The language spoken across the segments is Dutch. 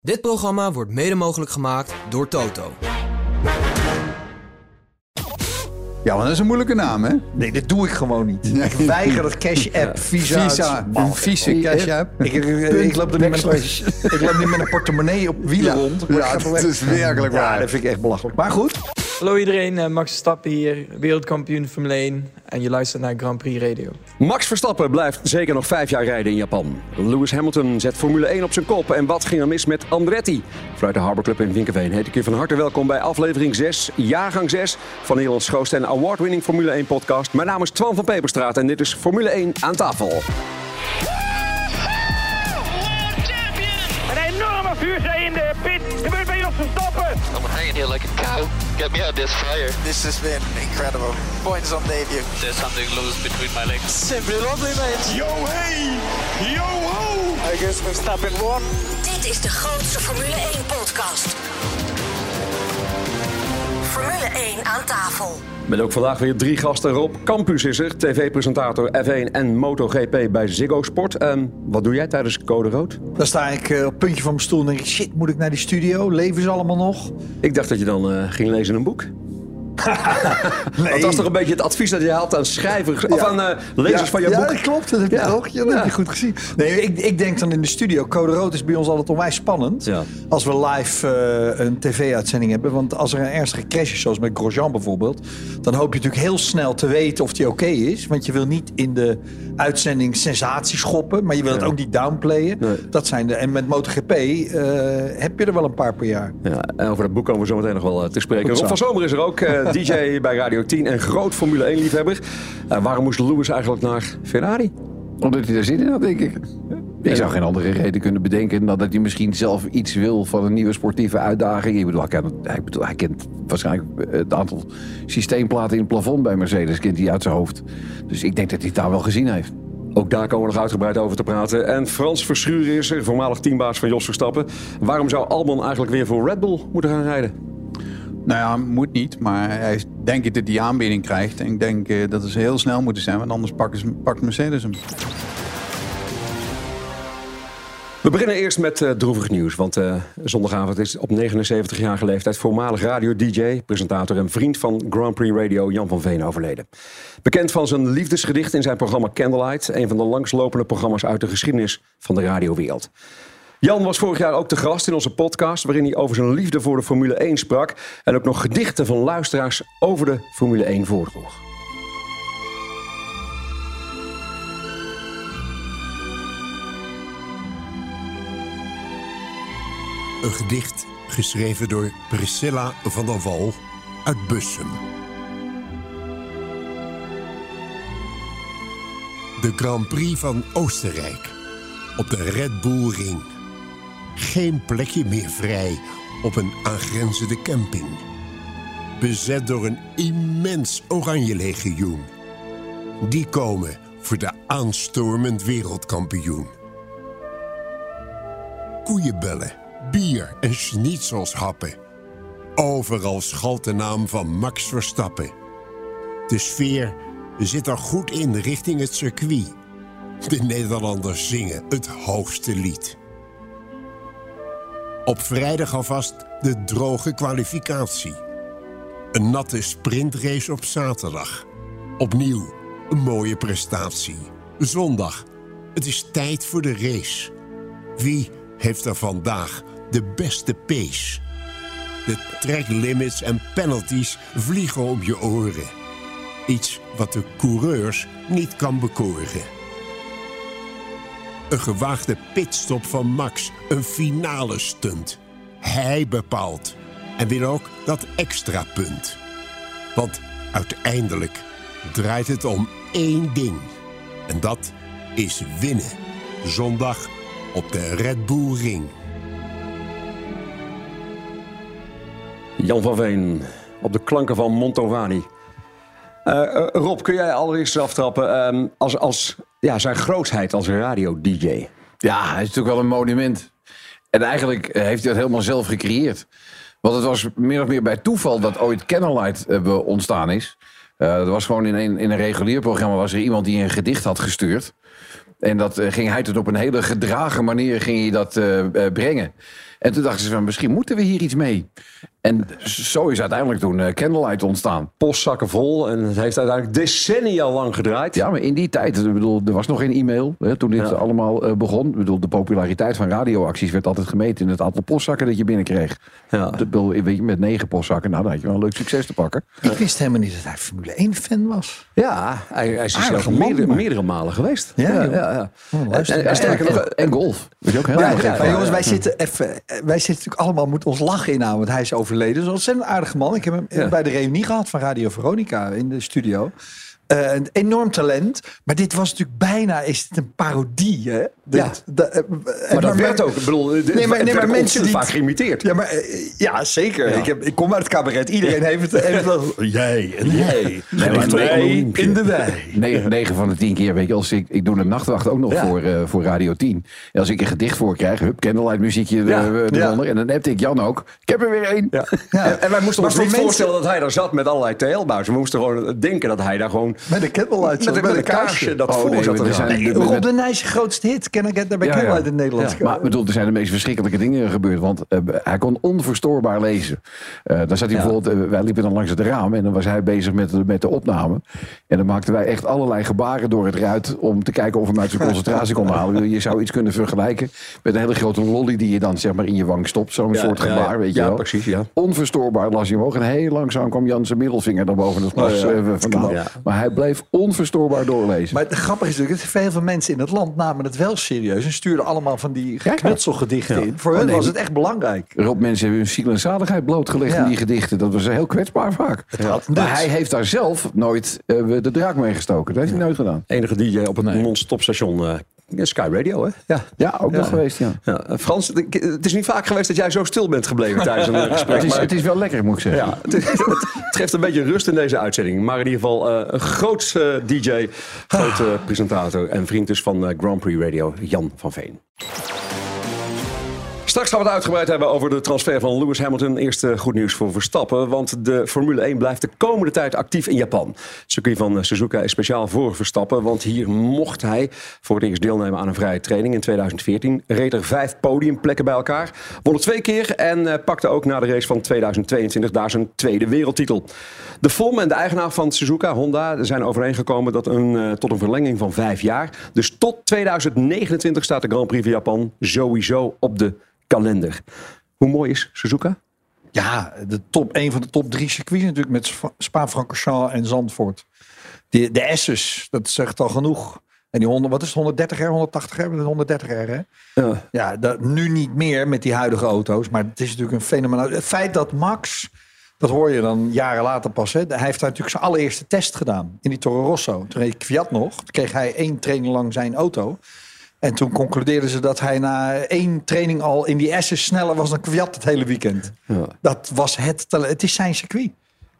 Dit programma wordt mede mogelijk gemaakt door Toto. Ja, maar dat is een moeilijke naam, hè? Nee, dit doe ik gewoon niet. Ik weiger dat Cash App, Visa. Visa, een vieze cash app. Ik, ik, ik, loop er niet met, een- ik loop niet met een portemonnee op wielen rond. Ja, ik ga dat is werkelijk Ja, waar. dat vind ik echt belachelijk. Maar goed, Hallo iedereen, eh, Max Verstappen hier, wereldkampioen Formule 1 en je luistert naar Grand Prix Radio. Max Verstappen blijft zeker nog vijf jaar rijden in Japan. Lewis Hamilton zet Formule 1 op zijn kop. En wat ging er mis met Andretti? Vanuit de Harbor Club in Vinkenveen heet ik je van harte welkom bij aflevering 6, jaargang 6 van Nederlands grootste en award-winning Formule 1 podcast. Mijn naam is Twan van Peperstraat en dit is Formule 1 aan tafel. Vuurzee in de pit. Gebeurt bij ons Verstappen. I'm hanging here like a cow. Get me out of this fire. This has been incredible. Points on debut. There's something loose between my legs. Simply lovely, mate. Yo hey, yo ho. I guess Verstappen won. Dit is de grootste Formule 1 podcast. Formule 1 aan tafel. Met ook vandaag weer drie gasten. Rob Campus is er, tv-presentator F1 en MotoGP bij Ziggo Sport. Ehm, wat doe jij tijdens Code Rood? dan sta ik eh, op het puntje van mijn stoel en denk ik... Shit, moet ik naar die studio? Leven ze allemaal nog? Ik dacht dat je dan eh, ging lezen in een boek. Nee. Dat is toch een beetje het advies dat je haalt aan schrijvers of aan eh, lezers ja, van je ja, boek. dat klopt. Dat heb je Ja. ook. Ja, dat heb je Ja. goed gezien. Nee, ik, ik denk dan in de studio. Code Rood is bij ons altijd onwijs spannend. Ja. Als we live eh, een tv-uitzending hebben. Want als er een ernstige crash is, zoals met Grosjean bijvoorbeeld... dan hoop je natuurlijk heel snel te weten of die oké is. Want je wil niet in de uitzending sensatie schoppen. Maar je wil het ook niet downplayen. Nee. Dat zijn de, en met MotoGP eh, heb je er wel een paar per jaar. Ja, en over dat boek komen we zo meteen nog wel te spreken. Rob van Zomer is er ook, DJ bij Radio 10 en groot Formule 1 liefhebber. Eh, waarom moest Lewis eigenlijk naar Ferrari? Omdat hij daar zin in had, denk ik. Ik zou geen andere reden kunnen bedenken dan dat hij misschien zelf iets wil van een nieuwe sportieve uitdaging. Ik bedoel, hij, kan, hij, bedoel, hij kent waarschijnlijk het aantal systeemplaten in het plafond bij Mercedes kent hij uit zijn hoofd. Dus ik denk dat hij het daar wel gezien heeft. Ook daar komen we nog uitgebreid over te praten. En Frans Verschuren is er, voormalig teambaas van Jos Verstappen. Waarom zou Albon eigenlijk weer voor Red Bull moeten gaan rijden? Nou ja, moet niet. Maar hij denk ik dat hij aanbieding krijgt. En ik denk eh, dat ze heel snel moeten zijn. Want anders pakken ze, pakt Mercedes hem. We beginnen eerst met eh, droevig nieuws. Want eh, zondagavond is op 79-jarige leeftijd voormalig radio-dj, presentator en vriend van Grand Prix Radio Jan van Veen overleden. Bekend van zijn liefdesgedicht in zijn programma Candlelight, een van de langslopende programma's uit de geschiedenis van de radiowereld. Jan was vorig jaar ook te gast in onze podcast, waarin hij over zijn liefde voor de Formule 1 sprak en ook nog gedichten van luisteraars over de Formule 1 voordroeg. Een gedicht geschreven door Priscilla van der Wal uit Bussum. De Grand Prix van Oostenrijk op de Red Bull Ring. Geen plekje meer vrij op een aangrenzende camping. Bezet door een immens oranje legioen. Die komen voor de aanstormend wereldkampioen. Koeienbellen, bier en schnitzels happen. Overal schalt de naam van Max Verstappen. De sfeer zit er goed in richting het circuit. De Nederlanders zingen het hoogste lied. Op vrijdag alvast de droge kwalificatie. Een natte sprintrace op zaterdag. Opnieuw een mooie prestatie. Zondag, het is tijd voor de race. Wie heeft er vandaag de beste pace? De tracklimits en penalties vliegen om je oren. Iets wat de coureurs niet kan bekoren. Een gewaagde pitstop van Max, een finale stunt. Hij bepaalt en wil ook dat extra punt. Want uiteindelijk draait het om één ding. En dat is winnen. Zondag op de Red Bull Ring. Jan van Veen op de klanken van Montovani. Eh, eh, Rob, kun jij allereerst aftrappen ehm, als, als ja, zijn grootheid als radio-dj? Ja, hij is natuurlijk wel een monument. En eigenlijk eh, heeft hij dat helemaal zelf gecreëerd. Want het was meer of meer bij toeval dat ooit Candlelight ontstaan is. Eh er was gewoon in een, in een regulier programma was er iemand die een gedicht had gestuurd. En dat ging hij tot op een hele gedragen manier ging hij dat brengen. En toen dachten ze van, misschien moeten we hier iets mee. En zo is uiteindelijk toen eh, Candlelight ontstaan. Postzakken vol en het heeft uiteindelijk decennia lang gedraaid. Ja, maar in die tijd, ik bedoel, er was nog geen e-mail hè, toen dit Ja. allemaal eh, begon. Ik bedoel, de populariteit van radioacties werd altijd gemeten in het aantal postzakken dat je binnenkreeg. Ja. Ik bedoel, weet je, met negen postzakken, nou, dan had je wel een leuk succes te pakken. Ik wist helemaal niet dat hij Formule 1 fan was. Ja, hij, hij is er Aardige zelf meerdere, meerdere malen geweest. Ja, ja, joh. ja, ja. Oh. En- en sterker nog, En, en golf. Dat is ook heel Ja, jongens, wij zitten, even, eh, wij zitten natuurlijk allemaal, moeten ons lachen inhouden, want hij is overleden. Dat is een ontzettend aardige man. Ik heb hem Ja. bij de reunie gehad van Radio Veronica in de studio. Eh, een enorm talent. Maar dit was natuurlijk bijna is het een parodie. Hè? Dit, da- eh, eh, Maar dat werd ook. Ik bedoel, de- Nee, maar, het nee, maar mensen die... vaak geïmiteerd. Ja, maar, ja zeker. Ja. Ik, heb, ik kom uit het cabaret. Iedereen heeft het. Heeft wel jij en jij. nee, wij in de wei. 9, 9 van de 10 keer, weet je, als ik, ik doe de nachtwacht ook nog Ja. voor, eh, voor Radio 10. En als ik een gedicht voor krijg, hup, candlelight muziekje Ja. eronder. En dan heb ik Jan ook. Ik heb er weer één. Ja. Ja. En, en wij moesten Maar ons voor niet mensen- voorstellen dat hij daar zat met allerlei TL-buizen. We moesten gewoon denken dat hij daar gewoon... Met de candlelight. Met, met een kaarsje dat Oh, voor nee, zat er zijn- Nee, de- Rob de Nijs grootste hit. Can I get there by Ja, ja. In Nederland? Ja, maar ik bedoel, er zijn de meest verschrikkelijke dingen gebeurd. Want eh, hij kon onverstoorbaar lezen. Eh dan zat hij Ja. bijvoorbeeld, eh, wij liepen dan langs het raam en dan was hij bezig met, de- met de opname. En dan maakten wij echt allerlei gebaren door het ruit om te kijken of we hem uit zijn concentratie konden halen. Je zou iets kunnen vergelijken met een hele grote lolly die je dan zeg maar in je wang stopt. Zo'n Ja, soort gebaar, ja. weet je Ja, wel. precies, ja. Onverstoorbaar las hij omhoog. En heel langzaam kwam Jan zijn middelvinger daar boven het glas Oh ja, eh, vandaan. Ja. Maar hij bleef onverstoorbaar doorlezen. Maar het grappige is natuurlijk, dat veel van mensen in het land namen het wel serieus en stuurden allemaal van die knutselgedichten in. Voor Oh, hun nee. was het echt belangrijk. Rob, mensen hebben hun ziel en zaligheid blootgelegd Ja. in die gedichten. Dat was heel kwetsbaar vaak. had Maar hij heeft daar zelf nooit eh, de draak mee gestoken. Dat heeft hij nooit gedaan. Enige DJ op het non-stop station eh, Sky Radio, hè? Ja. Ja, ook nog geweest, ja. Ja, eh, Frans, het is niet vaak geweest dat jij zo stil bent gebleven tijdens een eh, gesprek. Het is, maar- het is wel lekker, moet ik zeggen. Ja, het, het, het geeft een beetje rust in deze uitzending. Maar in ieder geval eh, een groot eh, DJ, groot eh, presentator en vriend dus van eh, Grand Prix Radio, Jan van Veen. Straks gaan we het uitgebreid hebben over de transfer van Lewis Hamilton. Eerst eh, goed nieuws voor Verstappen, want de Formule 1 blijft de komende tijd actief in Japan. Het van eh, Suzuka is speciaal voor Verstappen, want hier mocht hij voor het eerst deelnemen aan een vrije training in 2014. Reed er vijf podiumplekken bij elkaar, won er twee keer en eh, pakte ook na de race van 2022 daar zijn tweede wereldtitel. De FOM en de eigenaar van Suzuka, Honda, zijn overeengekomen dat een, tot een verlenging van vijf jaar. Dus tot 2029 staat de Grand Prix van Japan sowieso op de kalender. Hoe mooi is Suzuka? Ja, de top, een van de top drie circuits natuurlijk met Spa- Spa-Francorchamps en Zandvoort. De, de S's, dat zegt al genoeg. En die 100, wat is het, 130 R, 180 R? 130 R, hè? Ja. Ja, dat, nu niet meer met die huidige auto's. Maar het is natuurlijk een fenomenaal. Het feit dat Max, dat hoor je dan jaren later pas. Hè, hij heeft daar natuurlijk zijn allereerste test gedaan. In die Toro Rosso. Toen reed Kviat nog. Toen kreeg hij één training lang zijn auto. En toen concludeerden ze dat hij na één training al in die S's sneller was dan Kviat het hele weekend. Ja. Dat was het. Het is zijn circuit.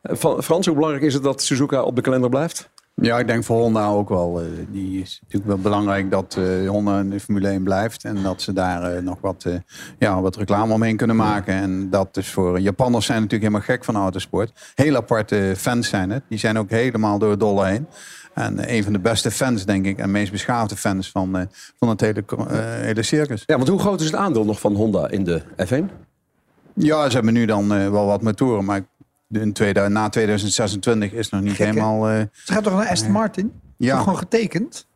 Eh, Van- Frans, hoe belangrijk is het dat Suzuka op de kalender blijft? Ja, ik denk voor Honda ook wel. eh, die is natuurlijk wel belangrijk dat eh, Honda in de Formule 1 blijft. En dat ze daar nog wat, eh, ja, wat reclame omheen kunnen maken. En dat is voor Japanners zijn natuurlijk helemaal gek van autosport. Heel aparte fans zijn het. Die zijn ook helemaal door het dolle heen. En eh, een van de beste fans, denk ik, en meest beschaafde fans van, eh, van het hele, eh, hele circus. Ja, want hoe groot is het aandeel nog van Honda in de F1? Ja, ze hebben nu dan eh, wel wat motoren, maar in 2000, na 2026 is nog niet Gek, helemaal... eh, Ze gaat toch naar Aston Martin? Ja. Toch gewoon getekend?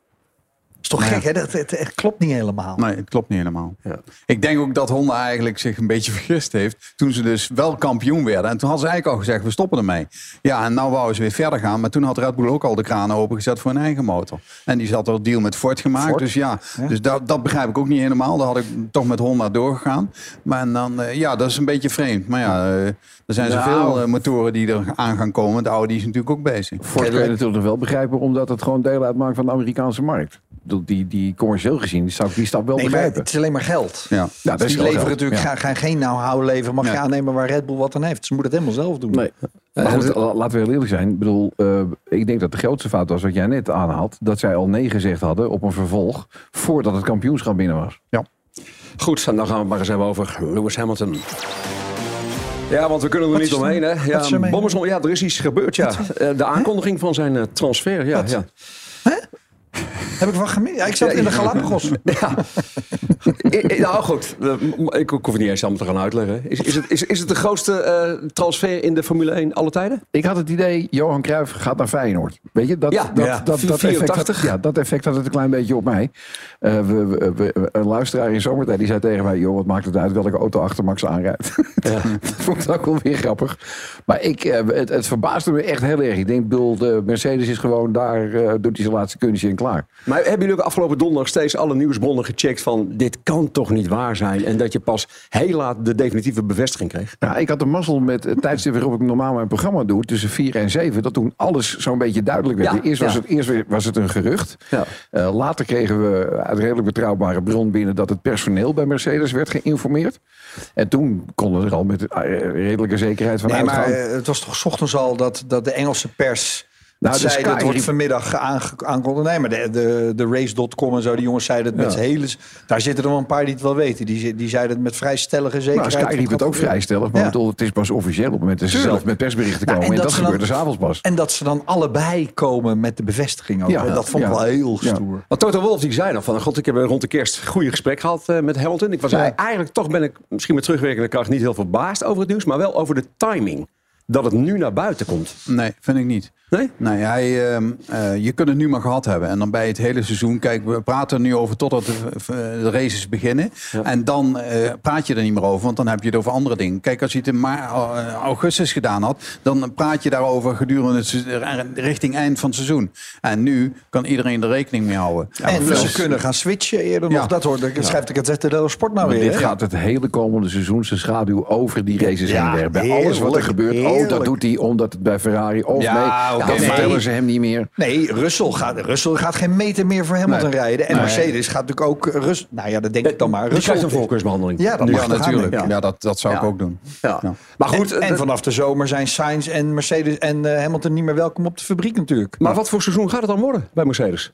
Toch Ja. gek, hè? Dat, het, het klopt niet helemaal. Nee, het klopt niet helemaal. Ja. Ik denk ook dat Honda eigenlijk zich een beetje vergist heeft. Toen ze dus wel kampioen werden. En toen hadden ze eigenlijk al gezegd, we stoppen ermee. Ja, en nou wouden ze weer verder gaan. Maar toen had Red Bull ook al de kraan opengezet voor een eigen motor. En die zat er een deal met Ford gemaakt. Ford? Dus ja, Ja. dus dat, dat begrijp ik ook niet helemaal. Daar had ik toch met Honda doorgegaan. Maar en dan, eh, ja, dat is een beetje vreemd. Maar ja, eh, er zijn Nou. zoveel eh, motoren die er aan gaan komen. De Audi is natuurlijk ook bezig. Ford kun je natuurlijk wel begrijpen, omdat het gewoon deel uitmaakt van de Amerikaanse markt. Bedoel, Die, die commercieel gezien zou ik die stap wel Nee, maar begrijpen. het is alleen maar geld. Ja. Ja, dat Dus is die leveren geld. natuurlijk Ja. gaan, gaan geen know-how leveren. Mag je Ja. aannemen waar Red Bull wat aan heeft. Ze moeten het helemaal zelf doen. Nee. Maar goed, la- laten we heel eerlijk zijn. Ik bedoel, eh, ik denk dat de grootste fout was wat jij net aanhaalt. Dat zij al nee gezegd hadden op een vervolg voordat het kampioenschap binnen was. Goed, en dan gaan we het maar eens hebben over Lewis Hamilton. Ja, want we kunnen er Wat niet omheen, hè? Ja, is er mee? Bommerson, ja, er is iets gebeurd, ja. Eh, De aankondiging van zijn eh, transfer, ja. ja. Heb ik wat gemist? Ja, ik zat in de Galapagos. Ja. Nou goed, eh, ik hoef het niet eens allemaal te gaan uitleggen. Is, is, het, is, is het de grootste eh, transfer in de Formule 1 alle tijden? Ik had het idee, Johan Cruijff gaat naar Feyenoord. Weet je, dat, Ja, dat, ja. dat, dat, effect, 84. had, ja, dat effect had het een klein beetje op mij. Eh, we, we- we- een luisteraar in zomertijd die zei tegen mij... joh, wat maakt het uit welke auto achter Max aanrijdt? dat vond ik ook wel weer grappig. Maar ik, het, het verbaasde me echt heel erg. Ik denk, bedoel, de Mercedes is gewoon daar... eh, doet hij zijn laatste kunstje en klaar. Maar hebben jullie ook afgelopen donderdag steeds alle nieuwsbronnen gecheckt van dit kan toch niet waar zijn? En dat je pas heel laat de definitieve bevestiging kreeg? Nou, ik had de mazzel met het tijdstip waarop ik normaal mijn programma doe... tussen 4 en 7, dat toen alles zo'n beetje duidelijk werd. Ja, eerst, was het, eerst was het een gerucht. Ja. Eh, later kregen we uit een redelijk betrouwbare bron binnen... dat het personeel bij Mercedes werd geïnformeerd. En toen konden we er al met eh, redelijke zekerheid van Nee, maar uitgaan. eh, het was toch 's ochtends al dat, dat de Engelse pers Nou, de zei Sky dat wordt vanmiddag aange- aangekondigd. Nee, maar de, de, de race.com en zo, die jongens zeiden het met Ja. z'n hele... Daar zitten er wel een paar die het wel weten. Die, die zeiden het met vrij stellige Nou, zekerheid. Sky riep het ook vrij stellig, maar Ja. bedoel, het is pas officieel op het moment dat ze Tuurlijk. zelf met persberichten Nou, komen. en en dat dat, ze dan- gebeurde s'avonds pas. En dat ze dan allebei komen met de bevestiging ook. Ja. Dat vond ik Ja. wel heel Ja. stoer. Want Toto Wolff die zei nog van, god, ik heb rond de kerst een goede gesprek gehad eh, met Hamilton. Ik was Ja. eigenlijk, toch ben ik misschien met terugwerkende kracht niet heel verbaasd over het nieuws, maar wel over de timing. Dat het nu naar buiten komt. Nee, vind ik niet. Nee? Nee, hij, ehm, eh, je kunt het nu maar gehad hebben. En dan bij het hele seizoen. Kijk, we praten er nu over totdat de, de races beginnen. En dan eh, praat je er niet meer over, want dan heb je het over andere dingen. Kijk, als je het in eh, augustus gedaan had, dan praat je daarover gedurende het richting eind van het seizoen. En nu kan iedereen er rekening mee houden. en ze kunnen gaan switchen eerder Ja. nog. Dat hoort, dat schrijft de Gazette dello Sport nou Maar weer. dit gaat het hele komende seizoen zijn schaduw over die races Ja, heen werpen. Bij alles wat er heerlijk, gebeurt. Oh, dat doet hij omdat het bij Ferrari. Of Ja, nee, oké, dan nee. vertellen ze hem niet meer. Nee, Russell gaat, Russell gaat geen meter meer voor Hamilton Nee. rijden. En Nee. Mercedes gaat natuurlijk ook... Rus, nou ja, dat denk ik dan maar. Die Russell, krijgt een voorkeursbehandeling. Ja, dat Ja, mag toch natuurlijk. Ja. ja. dat, dat zou ik ook doen. Ja. Ja. Maar goed, en, en eh, vanaf de zomer zijn Sainz en Mercedes en eh, Hamilton niet meer welkom op de fabriek natuurlijk. maar wat voor seizoen gaat het dan worden bij Mercedes?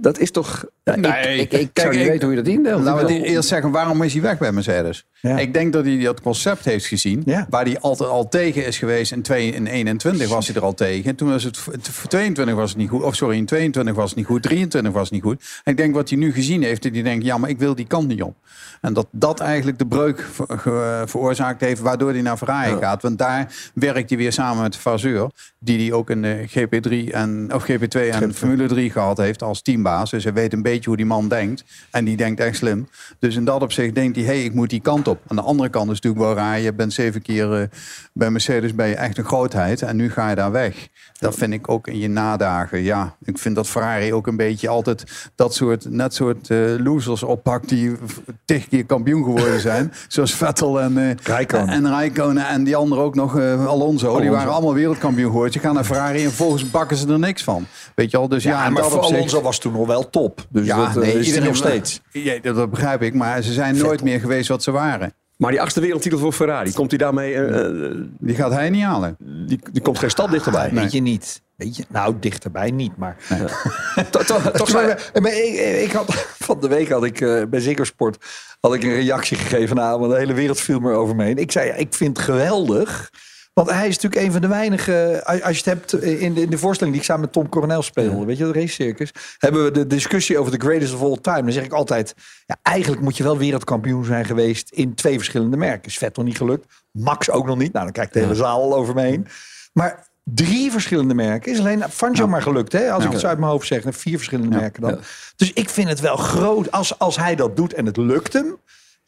Dat is toch... ik, ik, ik, Kijk, niet ik- weten hoe je dat indeelt. Laten we eerst zeggen, waarom is hij weg bij Mercedes? Ja. Ik denk dat hij dat concept heeft gezien. Ja. Waar hij altijd al tegen is geweest. In, twee, in 21 was hij er al tegen. En toen was het voor 22 was het niet goed. Of sorry, in 22 was het niet goed. 23 was het niet goed. En ik denk wat hij nu gezien heeft. Dat hij denkt, ja, maar ik wil die kant niet op. En dat dat eigenlijk de breuk ver- veroorzaakt heeft. Waardoor hij naar Ferrari gaat. Want daar werkt hij weer samen met de Vasseur. Die hij ook in de GP3 en, of GP2 en Formule 3 gehad heeft als teambaas. Dus hij weet een beetje hoe die man denkt. En die denkt echt slim. Dus in dat opzicht denkt hij, hey, ik moet die kant op. Aan de andere kant is het natuurlijk wel raar. Je bent zeven keer eh, bij Mercedes ben je echt een grootheid. En nu ga je daar weg. Dat vind ik ook in je nadagen. Ja, ik vind dat Ferrari ook een beetje altijd dat soort, net soort eh, losers oppakt die tig keer kampioen geworden zijn. Zoals Vettel en, Räikkönen. en en die andere ook nog, Alonso. Die waren allemaal wereldkampioen geworden. Ze gaan naar Ferrari en volgens bakken ze er niks van. Weet je al, dus ja, maar dat Alonso was toen nog wel top. Dus ja, dat eh, nee, is nog steeds. Ja, dat, dat begrijp ik, maar ze zijn nooit meer geweest wat ze waren. Maar die achtste wereldtitel voor Ferrari, komt hij daarmee... eh, eh, Die gaat hij niet halen. die, die komt geen stap dichterbij. Weet je niet. Weet je, nou, dichterbij niet, maar... To- to- Toch zei- Maar, maar ik, ik had, van de week had ik eh, bij Ziggo Sport had ik een reactie gegeven. Nou, want de hele wereld viel me over me heen. Ik zei, ja, ik vind het geweldig. Want hij is natuurlijk een van de weinige... Als je het hebt eh, in de, in de voorstelling die ik samen met Tom Coronel speelde... weet je, de race circus... hebben we de discussie over de greatest of all time. Dan zeg ik altijd... Ja, eigenlijk moet je wel wereldkampioen zijn geweest... in twee verschillende merken. Is Vettel niet gelukt. Max ook nog niet. Nou, dan kijkt de hele zaal al over me heen. Maar drie verschillende merken is alleen Fangio maar gelukt. Hè? Als ik het zo uit mijn hoofd zeg. Vier verschillende merken dan. Dus ik vind het wel groot. Als, als hij dat doet en het lukt hem...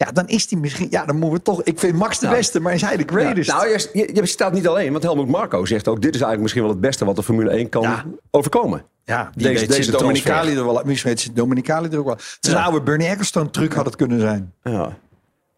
Ja, dan is hij misschien... Ja, dan moeten we toch... Ik vind Max de beste, maar is hij de greatest? Nou, je, je, je staat niet alleen, want Helmut Marco zegt ook... dit is eigenlijk misschien wel het beste wat de Formule 1 kan Ja. overkomen. Ja, die Deze- deze, Dominicali er wel. Misschien weet Dominicali er ook wel. Het is een oude Bernie Ecclestone truc had het kunnen zijn. Ja.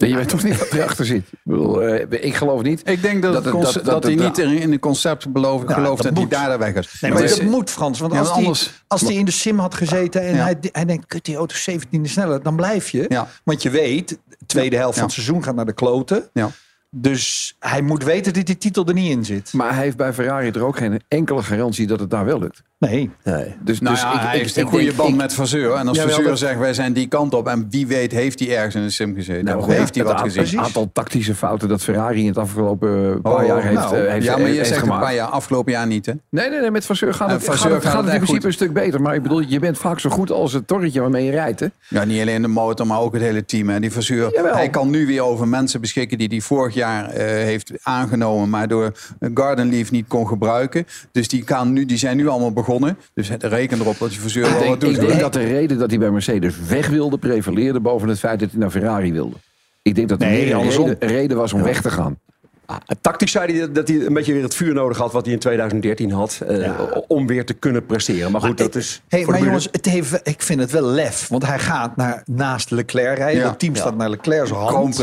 Je weet toch niet wat erachter zit. Ik, bedoel, eh, ik geloof niet. Ik denk dat, Dat het dat- dat, dat hij niet in, in het concept beloof, Ja, gelooft dat hij daar weg is. Nee, maar Maar dat moet Frans. Want Ja, als hij anders- als die in de sim had gezeten en Ja. hij, hij denkt, kut, die auto is 17e sneller, dan blijf je. Ja. Want je weet, de tweede helft van het seizoen gaat naar de kloten. Ja. Dus hij moet weten dat die titel er niet in zit. Maar hij heeft bij Ferrari er ook geen enkele garantie dat het daar wel lukt. Nee. nee. Dus, Nou dus ja, ik, hij ik- heeft ik een goede denk- band ik- met Vasseur. En als dat- zegt, wij zijn die kant op. En wie weet heeft hij ergens in de sim gezeten. Nou, of goed, heeft hij wat gezien. Het aantal tactische fouten dat Ferrari in het afgelopen paar Oh, jaar heeft, nou, eh, heeft, ja, maar je heeft zegt een paar jaar, afgelopen jaar niet, hè? Nee, nee, nee, met Vasseur gaat En het, Vasseur gaat gaat gaat het het in principe goed. een stuk beter. Maar ik bedoel, je bent vaak zo goed als het torretje waarmee je rijdt. Hè? Ja, niet alleen de motor, maar ook het hele team. Hè. Die Jawel. hij kan nu weer over mensen beschikken die hij vorig jaar eh, heeft aangenomen, maar door Garden Leaf niet kon gebruiken. Dus die, gaan nu, die zijn nu allemaal begonnen. Dus het- reken erop dat wel denk, wat doet. ik denk dat de reden dat hij bij Mercedes weg wilde prevaleerde boven het feit dat hij naar Ferrari wilde. Ik denk dat er Nee, een andersom. reden, reden was om weg te gaan. Ah, tactisch zei hij dat hij een beetje weer het vuur nodig had wat hij in 2013 had. eh, Om weer te kunnen presteren. Maar goed, dat is. Hey, voor de maar jongens, het heeft, ik vind het wel lef. Want hij gaat naar, naast Leclerc rijden. Ja. Het team staat naar Leclerc's hand.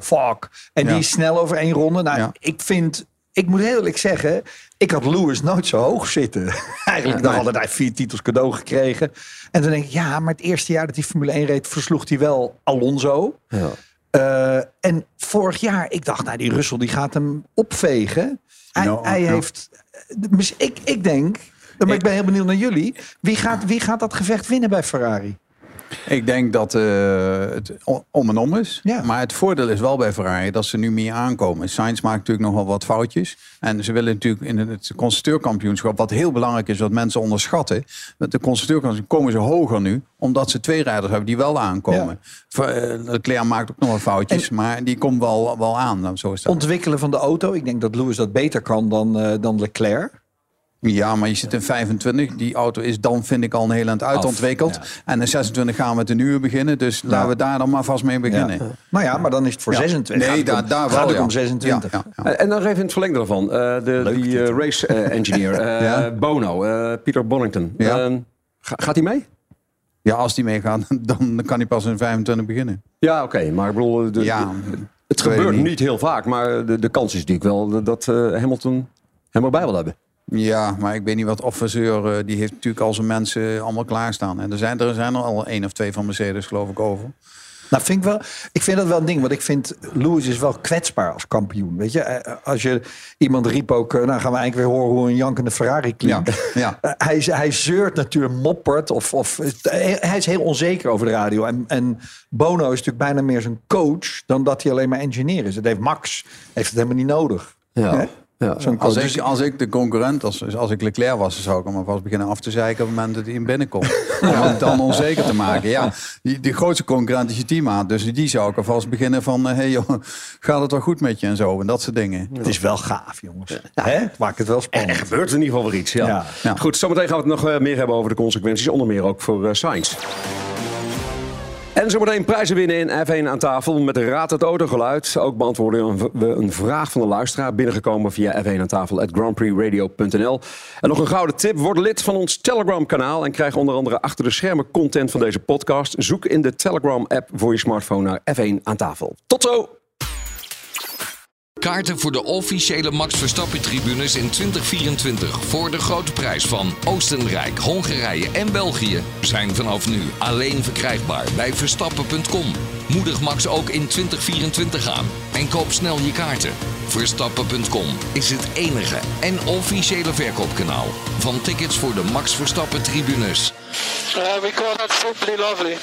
Fuck. En Ja. die is snel over één ronde. Nou, Ja. ik vind... Ik moet heel eerlijk zeggen, ik had Lewis nooit zo hoog zitten. Eigenlijk dan hadden hij vier titels cadeau gekregen. En dan denk ik, ja, maar het eerste jaar dat hij Formule 1 reed, versloeg hij wel Alonso. Ja. Eh, en vorig jaar, ik dacht, nou, die Russell die gaat hem opvegen. Hij, Nou, hij ja. heeft. dus Ik, ik denk, maar ik ben heel benieuwd naar jullie. Wie gaat, wie gaat dat gevecht winnen bij Ferrari? Ik denk dat eh, het om en om is. Ja. Maar het voordeel is wel bij Ferrari dat ze nu meer aankomen. Sainz maakt natuurlijk nog wel wat foutjes. En ze willen natuurlijk in het constructeurkampioenschap... wat heel belangrijk is, wat mensen onderschatten... met de constructeurkampioenschap komen ze hoger nu... omdat ze twee rijders hebben die wel aankomen. Eh, Leclerc maakt ook nog wel foutjes, maar die komt wel, wel aan. Zo is dat. Ontwikkelen van de auto. Ik denk dat Lewis dat beter kan dan, eh, dan Leclerc. Ja, maar je zit in 25. Die auto is dan, vind ik, al een heel eind uitontwikkeld. En in 26 gaan we met de nieuwe beginnen. Dus laten we daar dan maar vast mee beginnen. Ja. Nou ja, maar dan is het voor Ja. 26. Nee, Gaat het daar, om- daar gaat wel, het om 26. Ja, ja, ja. Eh, En dan even in het verlengde daarvan. eh, de, die eh, race eh, engineer, eh, Ja. Bono, eh, Peter Bonington. Ja. Eh, ga- gaat hij mee? Ja, als die meegaat, dan kan hij pas in 25 beginnen. Ja, oké. maar ik bedoel, de, Ja, de- het gebeurt niet. niet. heel vaak. Maar de, de kans is natuurlijk wel dat eh, Hamilton hem erbij wil hebben. Ja, maar ik weet niet wat adviseur, eh, die heeft natuurlijk al zijn mensen allemaal klaarstaan. En er zijn er, zijn er al één of twee van Mercedes, geloof ik, over. Nou, vind ik, wel, ik vind dat wel een ding. Want ik vind Lewis is wel kwetsbaar als kampioen. Weet je, Eh, als je iemand riep ook. eh, Nou, gaan we eigenlijk weer horen hoe een jankende Ferrari klinkt. Ja, ja. Eh, hij, hij zeurt natuurlijk, moppert. Of, of, eh, hij is heel onzeker over de radio. En, en Bono is natuurlijk bijna meer zijn coach. dan dat hij alleen maar engineer is. Dat heeft Max heeft het helemaal niet nodig. Ja. Ja. Als ik, als ik de concurrent, als, als ik Leclerc was, dan zou ik hem alvast beginnen af te zeiken op het moment dat hij in binnenkomt. Om hem dan onzeker te maken. Ja, die, die grootste concurrent is je teammaat. Dus die zou ik alvast beginnen van, hé hey joh, gaat het wel goed met je en zo. En dat soort dingen. Het is wel gaaf, jongens. Hè? Het maakt het wel Er spannend. gebeurt in ieder geval weer iets. Ja. Ja. Ja. Goed, zometeen gaan we het nog eh, meer hebben over de consequenties. Onder meer ook voor eh Sainz. En zometeen prijzen winnen in F1 aan tafel met Raad het Autogeluid. Ook beantwoorden we een vraag van de luisteraar binnengekomen via F1 aan tafel at grandprixradio.nl. En nog een gouden tip, word lid van ons Telegram kanaal en krijg onder andere achter de schermen content van deze podcast. Zoek in de Telegram app voor je smartphone naar F1 aan tafel. Tot zo! Kaarten voor de officiële Max Verstappen-tribunes in 2024 voor de grote prijs van Oostenrijk, Hongarije en België zijn vanaf nu alleen verkrijgbaar bij Verstappen.com. Moedig Max ook in 2024 aan en koop snel je kaarten. Verstappen.com is het enige en officiële verkoopkanaal van tickets voor de Max Verstappen-tribunes. Uh, we call that simply lovely.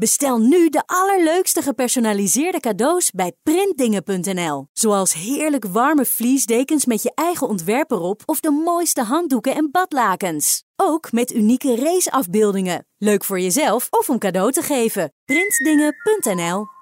Bestel nu de allerleukste gepersonaliseerde cadeaus bij printdingen.nl. Zoals heerlijk warme vliesdekens met je eigen ontwerp erop of de mooiste handdoeken en badlakens. Ook met unieke raceafbeeldingen. Leuk voor jezelf of om cadeau te geven. Printdingen.nl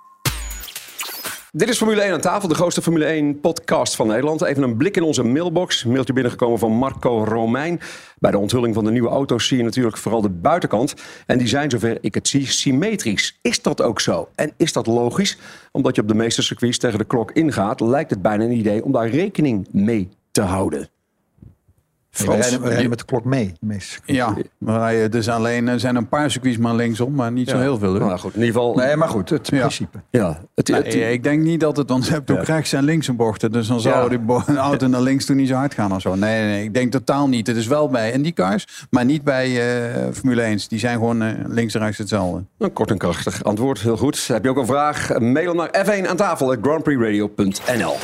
Dit is Formule 1 aan tafel, de grootste Formule 1 podcast van Nederland. Even een blik in onze mailbox. Mailtje binnengekomen van Marco Romein. Bij de onthulling van de nieuwe auto's zie je natuurlijk vooral de buitenkant. En die zijn, zover ik het zie, symmetrisch. Is dat ook zo? En is dat logisch? Omdat je op de meeste circuits tegen de klok ingaat, lijkt het bijna een idee om daar rekening mee te houden. We rijden, we rijden met de klok mee. de meeste. Ja, we rijden dus alleen, er zijn een paar circuits maar linksom, maar niet zo heel veel. Hè? Nou goed, in ieder geval. Nee, maar goed, het Ja. principe. Ja, het, het- Nee, ik denk niet dat het, want je hebt ook rechts en links een bochten. Dus dan zou Ja. die auto naar links toe niet zo hard gaan of zo. Nee, nee, nee, ik denk totaal niet. Het is wel bij IndyCars, maar niet bij eh, Formule 1. Die zijn gewoon eh, links en rechts hetzelfde. Een kort en krachtig antwoord, heel goed. Heb je ook een vraag? Mail hem naar f1 aan tafel, grandprixradio.nl.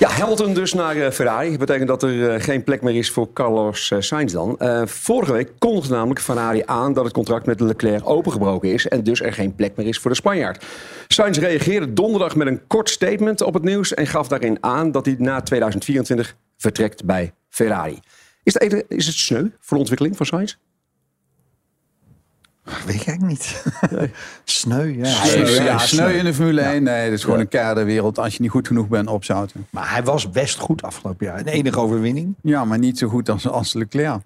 Ja, Hamilton dus naar eh, Ferrari. Dat betekent dat er eh, geen plek meer is voor Carlos eh, Sainz dan. Vorige week kondigde namelijk Ferrari aan dat het contract met Leclerc opengebroken is. En dus er geen plek meer is voor de Spanjaard. Sainz reageerde donderdag met een kort statement op het nieuws. En gaf daarin aan dat hij na 2024 vertrekt bij Ferrari. Is het, is het sneu voor de ontwikkeling van Sainz? Weet ik eigenlijk niet. Sneu, ja. Sneu, Hij- ja, sneu in de Formule 1. Nee, dat is gewoon Ja. een keiharde wereld. Als je niet goed genoeg bent, opzouten. Maar hij was best goed afgelopen jaar. Een enige overwinning. Ja, maar niet zo goed als, als Leclerc.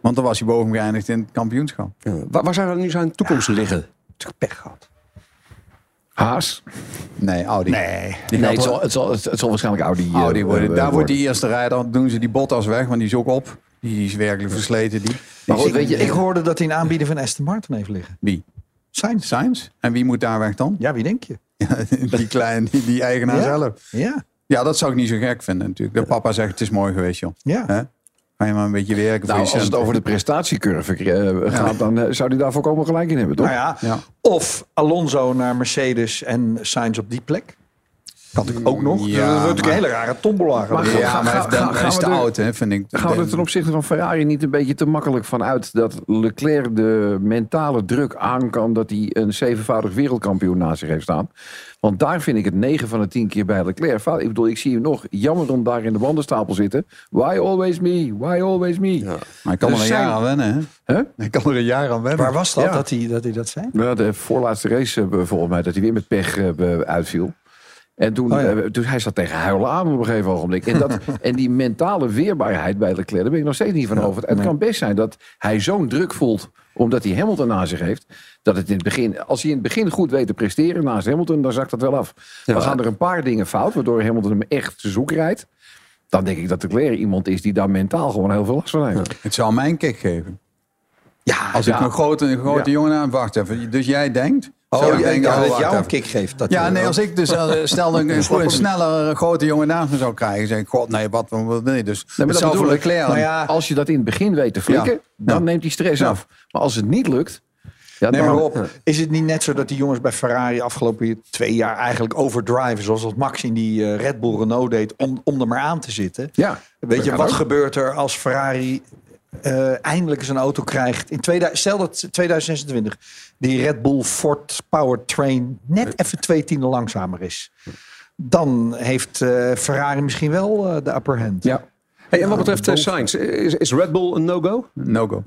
Want dan was hij boven geëindigd in het kampioenschap. Waar, waar zou nu zijn toekomst liggen? Pech gehad. Haas? Nee, Audi. Nee. Die Nee, het zal, het, zal, het zal waarschijnlijk Audi, eh, Audi worden. eh, Daar wordt die eerste rijder. Dan doen ze die Bottas weg, want die is ook op. Die is werkelijk versleten. Die. Maar goed, weet je, Ik hoorde dat hij een aanbieder van Aston Martin heeft liggen. Wie? Sainz. Sainz. En wie moet daar weg dan? Ja, wie denk je? die kleine, die, die eigenaar Ja. zelf. Ja. Ja, dat zou ik niet zo gek vinden natuurlijk. De papa zegt, het is mooi geweest, joh. Ja. Ga je maar een beetje werken Nou, voor je als het over de prestatiecurve eh, gaat, dan eh, zou hij daar volkomen gelijk in hebben, toch? Nou ja. Ja. Of Alonso naar Mercedes en Sainz op die plek. Kan ik ook nog. Ja, dat wordt natuurlijk een hele rare tombola. Maar gaan. Ja, Ga- maar dan gaan is we te er- oud, hè, vind ik. Gaan we er ten opzichte van Ferrari niet een beetje te makkelijk van uit dat Leclerc de mentale druk aan kan dat hij een zevenvoudig wereldkampioen naast zich heeft staan? Want daar vind ik het 9 van de 10 keer bij Leclerc. Ik bedoel, ik zie hem nog jammer om daar in de bandenstapel zitten. Why always me? Why always me? Maar hij kan Dus er een zijn- jaar aan wennen, hè? Hè? Hij kan er een jaar aan wennen. Waar was dat, Ja. dat, hij, dat hij dat zei? Nou, de voorlaatste race volgens mij, dat hij weer met pech eh, uitviel. En toen, Oh ja. eh, toen hij zat tegen huilen aan op een gegeven ogenblik. En, dat, en die mentale weerbaarheid bij Leclerc, daar ben ik nog steeds niet van over. Het kan best zijn dat hij zo'n druk voelt, omdat hij Hamilton na zich heeft. Dat het in het begin, als hij in het begin goed weet te presteren naast Hamilton, dan zakt dat wel af. Dan gaan er een paar dingen fout, waardoor Hamilton hem echt te zoek rijdt. Dan denk ik dat Leclerc iemand is die daar mentaal gewoon heel veel last van heeft. Het zou mij een kick geven. Ja, Als ik een grote, een grote Ja. jongen aan wacht even. Dus jij denkt... Oh, denk denken, dat oh, het jou een kick geeft. Dat Ja, je- nee, als ik dus stel dat ik een, een snellere grote jongen naast me zou krijgen, zeg ik, god nee, wat, wat je dus? Nee, maar dat. Leclerc... Nou ja, als je dat in het begin weet te flikken, Ja. dan Ja. neemt die stress Ja. af. Maar als het niet lukt, ja, Nee, dan, maar is het niet net zo dat die jongens bij Ferrari afgelopen twee jaar eigenlijk overdriven, zoals wat Max in die eh, Red Bull Renault deed, om, om er maar aan te zitten? Ja, Weet dat je, wat ook. gebeurt er als Ferrari eh, eindelijk eens een auto krijgt? In 2000, stel dat 2026 die Red Bull Ford Powertrain net even twee tienden langzamer is. Dan heeft eh, Ferrari misschien wel eh, de upper hand. Ja. Hey, en wat betreft eh, Sainz, is, is Red Bull een no-go? No-go.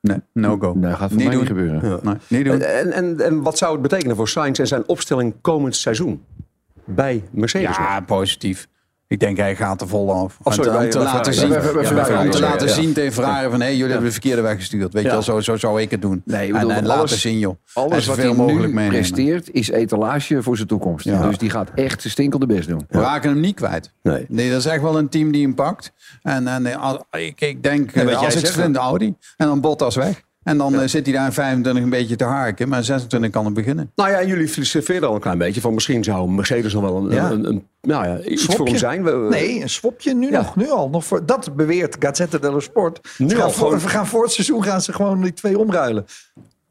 Nee, no-go. Nee, gaat voor mij niet gebeuren. Nee, niet doen. En, en, en wat zou het betekenen voor Sainz en zijn opstelling komend seizoen? Bij Mercedes? Ja, positief. Ik denk hij gaat er vol af. Oh, sorry, om te, om laten zien, om te laten ja. zien tegen Ferrari van hey, jullie hebben de verkeerde weg gestuurd. Weet je wel, zo, zo zou ik het doen. Nee, en bedoel, en alles- laten zien joh. Alles wat hij mogelijk nu meenemen. presteert, is etalage voor zijn toekomst. Ja. Dus die gaat echt zijn stinkelde best doen. We raken hem niet kwijt. Nee. Nee, dat is echt wel een team die hem pakt. En, en eh, als- ik, ik denk, En eh, als ik zegt, vind, de Audi. En dan Bottas weg. En dan eh, zit hij daar in 25 een beetje te harken. Maar 26 kan het beginnen. Nou ja, jullie filosofeerden al een klein beetje van misschien zou Mercedes nog wel een, Ja. een, een- nou ja, iets Swapje? voor hem zijn. We- Nee, een swapje nu Ja. nog. Nu al. Nog voor, dat beweert Gazzetta dello Sport. Nu al gaan voor, gewoon- we gaan voor het seizoen gaan ze gewoon die twee omruilen.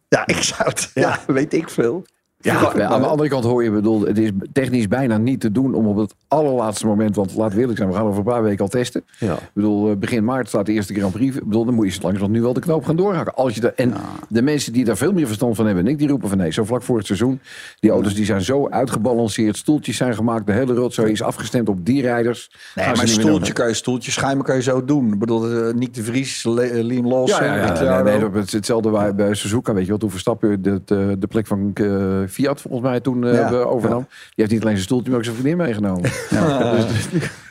Ja, ik zou het. Ja, weet ik veel. Ja, ja, aan de andere kant hoor je, bedoel, het is technisch bijna niet te doen om op het allerlaatste moment, want laten we eerlijk zijn, we gaan over een paar weken al testen. Ja. Ik bedoel, eh, begin maart staat de eerste Grand Prix. Ik bedoel, dan moet je zo langzamerhand nu wel de knoop gaan doorhakken. Als je er, en de mensen die daar veel meer verstand van hebben, dan ik, die roepen van nee, zo vlak voor het seizoen. Die auto's die zijn zo uitgebalanceerd, stoeltjes zijn gemaakt, de hele rotzooi is afgestemd op die rijders. Nee, maar stoeltje kan je, stoeltje schuimen kan je zo doen. Ik bedoel, eh, Nick de Vries, Le- eh, Liam Lawson, Ja, ja, nee, nee, dat is hetzelfde bij, bij Suzuka, weet je wel. Toen Verstappen de, de, de plek van eh, Fiat volgens mij toen eh, Ja. overnam. Die heeft niet alleen zijn stoeltje, maar ook zijn vriendin meegenomen.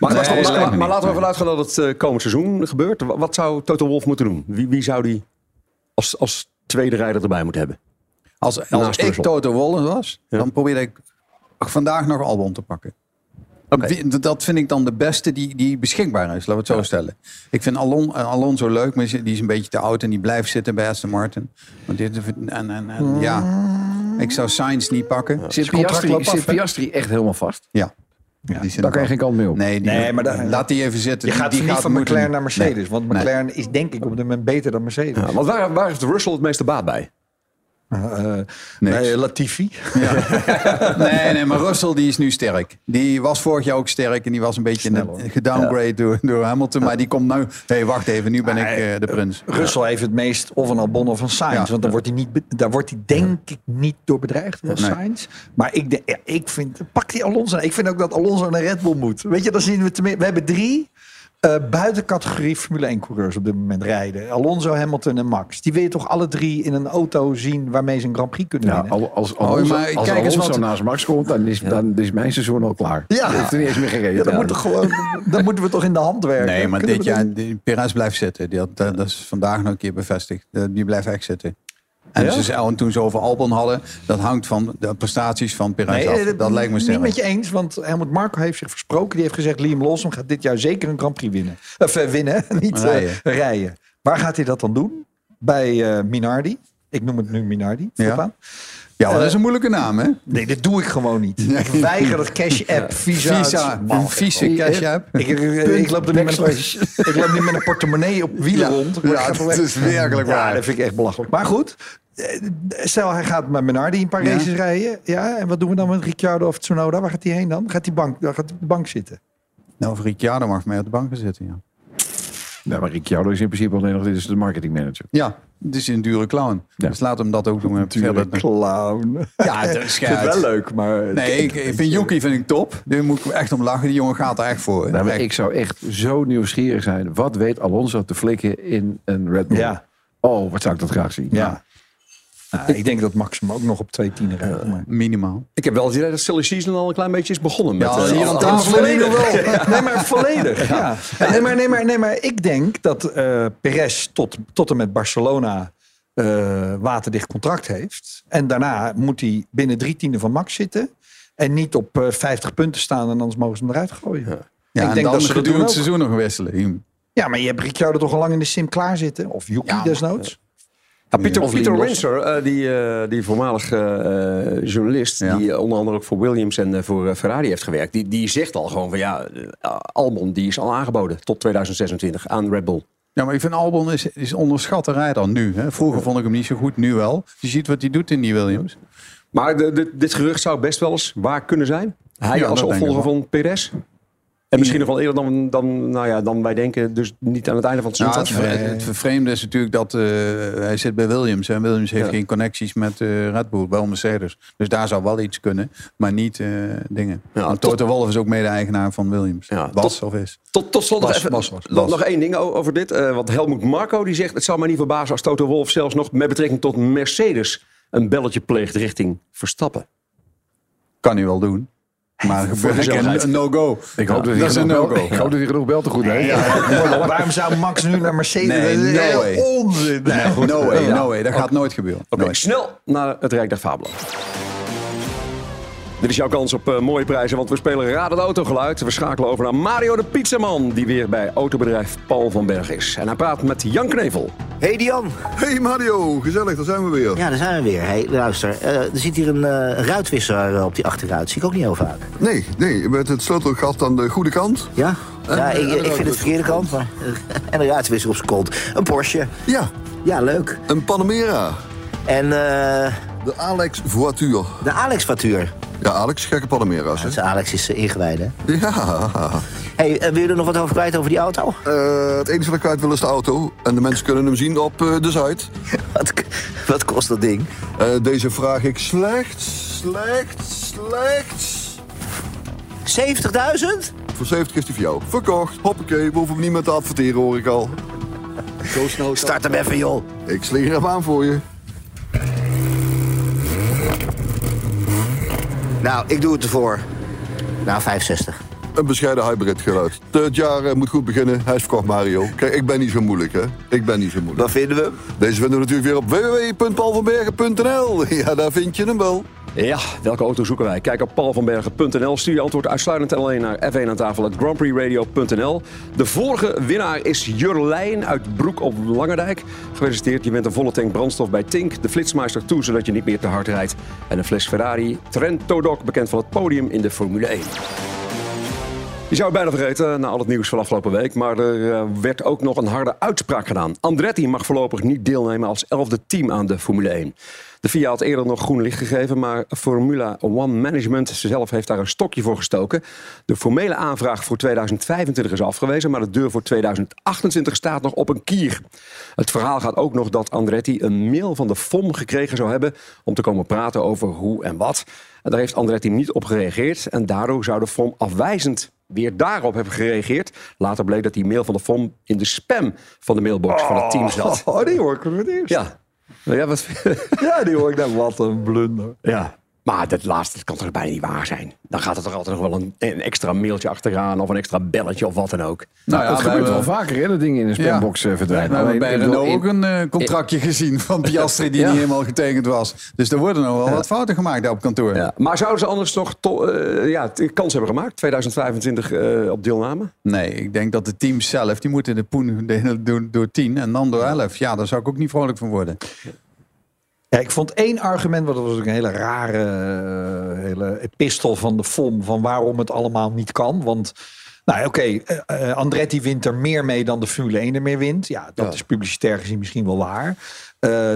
Maar, laten we vanuit gaan dat het eh, komend seizoen gebeurt. Wa- Wat zou Toto Wolff moeten doen? Wie, wie zou die als, als tweede rijder erbij moeten hebben? Als, als ik. Toto Wolff was, Ja. dan probeerde ik vandaag nog Albon te pakken. Dat vind ik dan de beste die, die beschikbaar is, laten we het zo stellen. Ik vind Alon, eh, Alonso leuk, maar die is een beetje te oud en die blijft zitten bij Aston Martin. Want dit, en, en, en, ja, ik zou Sainz niet pakken. Ja. Zit Piastri, loopt af, zit hè? Piastri echt helemaal vast? Die zit Daar kan je geen kant mee op. Nee, die, Nee, maar dan- laat die even zitten. Je Die- gaat die niet van moeten- McLaren naar Mercedes. Nee. Want Nee. McLaren is denk ik op dit moment beter dan Mercedes. Ja, want waar, waar heeft Russell het meeste baat bij? Eh, nee, Latifi. Nee, nee, maar Russell die is nu sterk. Die was vorig jaar ook sterk en die was een beetje Snel, gedowngrade door, door Hamilton. Maar die komt nu... Hé, hey, wacht even, nu ben ik eh, de prins. Russell heeft het meest of een Albon of een Sainz. Ja. Want dan wordt hij niet, daar wordt hij denk ik niet door bedreigd door Nee. Sainz. Maar ik, ja, ik vind, pak die Alonso. Ik vind ook dat Alonso naar Red Bull moet. Weet je, dan zien we we hebben drie eh buiten categorie Formule 1 coureurs op dit moment rijden. Alonso, Hamilton en Max. Die wil je toch alle drie in een auto zien waarmee ze een Grand Prix kunnen Ja, winnen. al- als, Oh, Alonso, maar als kijk eens Alonso wat- naast Max komt, dan is, dan is mijn seizoen al klaar. Ja. Dat heeft er niet eens meer gereden. Ja, dan, moet gewoon, dan moeten we toch in de hand werken. Nee, maar Kunnen dit jaar, Perez blijft zitten. Die had, dat, dat is vandaag nog een keer bevestigd. Eh, Die blijft echt zitten. En, Ja? ze en toen ze over Albon hadden, dat hangt van de prestaties van Perez Nee, af. eh, Dat lijkt me Niet sterk. met je eens, want Helmut Marko heeft zich versproken. Die heeft gezegd, Liam Lawson gaat dit jaar zeker een Grand Prix winnen. Of eh, winnen, niet Rijden. rijden. rijden. Waar gaat hij dat dan doen? Bij eh, Minardi. Ik noem het nu Minardi. Ja. Ja, dat is Eh, een moeilijke naam, hè? Nee, dit doe ik gewoon niet. Ik weiger dat Cash App, Visa... Visa, een vieze cash app. Ik, ik, ik loop er niet met, een- ik loop niet met een portemonnee op wielen Ja. rond. Ja, dat is werkelijk Ja, waar. dat vind ik echt belachelijk. Maar goed, eh, stel hij gaat met paar Ja. races rijden. Ja, en wat doen we dan met Ricciardo of Tsunoda? Waar gaat hij heen dan? Gaat hij bank, gaat op de bank zitten? Nou, of Ricciardo mag mee op de bank zitten, ja. Nee, maar Ricciardo is in principe alleen nog dit is de marketingmanager. Ja, het is een dure clown. Ja. Dus laat hem dat ook doen. en verder- Clown. Ja, dat is wel leuk, maar... Nee, ik, ik vind Yuki vind ik top. Daar moet ik echt om lachen. Die jongen gaat er echt voor. Nou, Echt. ik zou echt zo nieuwsgierig zijn. Wat weet Alonso te flikken in een Red Bull? Ja. Oh, wat zou ik dat graag zien. Ja. Nou, ik denk dat Max hem ook nog op twee tienen rijdt. maar- Minimaal. Ik heb wel het idee dat Silly Season al een klein beetje is begonnen. Met, Ja, eh, hier aan alle- tafel volledig. wel. Nee, maar volledig. Ja. Nee, maar, nee, maar, nee, maar ik denk dat eh Perez tot, tot en met Barcelona eh, waterdicht contract heeft. En daarna moet hij binnen drie tienden van Max zitten. En niet op eh 50 punten staan en anders mogen ze hem eruit gooien. Ja, ik en denk dan dat ze gedurende het seizoen nog wisselen. Ja, maar je hebt Ricciardo toch al lang in de sim klaar zitten? Of Yuki Ja, maar- desnoods? Ja, Of Pieter Liam Windsor, die, eh, die voormalig eh, journalist, Ja. die onder andere ook voor Williams en voor Ferrari heeft gewerkt, die, die zegt al gewoon van ja, Albon die is al aangeboden tot 2026 aan Red Bull. Ja, maar ik vind Albon is, is onderschatte rijder nu. Hè. Vroeger vond ik hem niet zo goed, nu wel. Je ziet wat hij doet in die Williams. Maar de, de- dit gerucht zou best wel eens waar kunnen zijn. Hij Ja, als opvolger van Perez. En misschien nog wel eerder dan, dan, nou ja, dan wij denken. Dus niet aan het einde van het seizoen. het, ver- het vervreemde is natuurlijk dat eh, hij zit bij Williams. En Williams heeft Ja. geen connecties met eh, Red Bull, wel Mercedes. Dus daar zou wel iets kunnen, maar niet eh, dingen. Ja, tot- Toto Wolff is ook mede-eigenaar van Williams. Ja, Was tot- of is. Tot, tot slot nog even één ding over dit. Want Helmut Marco die zegt: Het zou mij niet verbazen als Toto Wolff zelfs nog met betrekking tot Mercedes een belletje pleegt richting Verstappen. Kan hij wel doen. Maar gezelligheid. een no-go. Ik hoop, dat, dat hij is een genoeg no-go. bel- ik hoop dat hij genoeg bel te goed heeft. Waarom zou Max nu naar Mercedes? Nee, Dat is no way. onzin. Nee, no way, no way. Dat gaat nooit gebeuren. Oké, snel naar het Rijk der Fabelen. Dit is jouw kans op eh, mooie prijzen, want we spelen Raad het Autogeluid. We schakelen over naar Mario de Pizzaman, die weer bij autobedrijf Paul van Berg is. En hij praat met Jan Knevel. Hey Dian. Hey Mario, gezellig, daar zijn we weer. Ja, daar zijn we weer. Hey, luister, eh, er zit hier een eh, ruitwisser op die achteruit. Zie ik ook niet heel vaak. Nee, nee, met het sleutelgat aan de goede kant. Ja? Ja, En- ik, en ik vind het de verkeerde kant. Maar, en een ruitwisser op zijn kont. Een Porsche. Ja, Ja, leuk. een Panamera. En eh, De Alex Voiture. de Alex-factuur. Ja, Alex, gekke Panamera's. hè? Dus Alex is uh, ingewijd, hè? Ja. Hey, eh, wil je er nog wat over kwijt over die auto? Eh, het enige wat ik kwijt wil is de auto. En de mensen kunnen hem zien op eh, de site. wat, wat kost dat ding? Eh, deze vraag ik slechts, slechts, slechts. 70.000? Voor 70 is die voor jou. Verkocht, hoppakee, we hoeven hem niet meer te adverteren hoor ik al. Zo snel. Start hem even, joh. Ik slinger hem aan voor je. Nou, ik doe het ervoor. Nou, 65. Een bescheiden hybrid geluid. Het jaar eh, moet goed beginnen. Hij is verkocht, Mario. Kijk, ik ben niet zo moeilijk, hè. Ik ben niet zo moeilijk. Wat vinden we? Deze vinden we natuurlijk weer op www.paulvanbergen.nl. Ja, daar vind je hem wel. Ja, welke auto zoeken wij? Kijk op paulvanbergen.nl. Stuur je antwoord uitsluitend en alleen naar F1 aan tafel grandprixradio.nl. De vorige winnaar is Jurlijn uit Broek op Langendijk. Gefeliciteerd, je bent een volle tank brandstof bij Tink. De Flitsmeister toe, zodat je niet meer te hard rijdt. En een fles Ferrari Trento Doc, bekend van het podium in de Formule 1. Je zou het bijna vergeten na al het nieuws van afgelopen week. Maar er eh, werd ook nog een harde uitspraak gedaan. Andretti mag voorlopig niet deelnemen als elfde team aan de Formule 1. De FIA had eerder nog groen licht gegeven, maar Formula One Management zelf heeft daar een stokje voor gestoken. De formele aanvraag voor 2025 is afgewezen, maar de deur voor 2028 staat nog op een kier. Het verhaal gaat ook nog dat Andretti een mail van de FOM gekregen zou hebben om te komen praten over hoe en wat. En daar heeft Andretti niet op gereageerd en daardoor zou de FOM afwijzend weer daarop hebben gereageerd. Later bleek dat die mail van de FOM in de spam van de mailbox van het team zat. Oh, die hoor ik voor het eerst. Ja. Nou ja, wat... Ja, die hoor ik dan. Wat een blunder. ja. Maar dat laatste kan toch bijna niet waar zijn? Dan gaat er toch altijd nog wel een, een extra mailtje achteraan... of een extra belletje of wat dan ook. Nou, ja, het we gebeurt hebben- wel vaker, hè, dat dingen in een spambox eh, verdwijnen. We hebben bij Renault ook een eh, contractje gezien van Piastri die Ja. niet helemaal getekend was. Dus er worden nog wel wat fouten gemaakt daar op kantoor. Ja. Maar zouden ze anders toch to- eh, ja, kans hebben gemaakt? 2025 eh, op deelname? Nee, ik denk dat de teams zelf, die moeten de poen delen door, door 10 en dan door 11. Ja, daar zou ik ook niet vrolijk van worden. Ja, ik vond één argument, want dat was ook een hele rare eh, hele epistel van de FOM, van waarom het allemaal niet kan. Want, nou oké, eh, eh, Andretti wint er meer mee dan de Formule 1 er meer wint. Ja, dat is publicitair gezien misschien wel waar.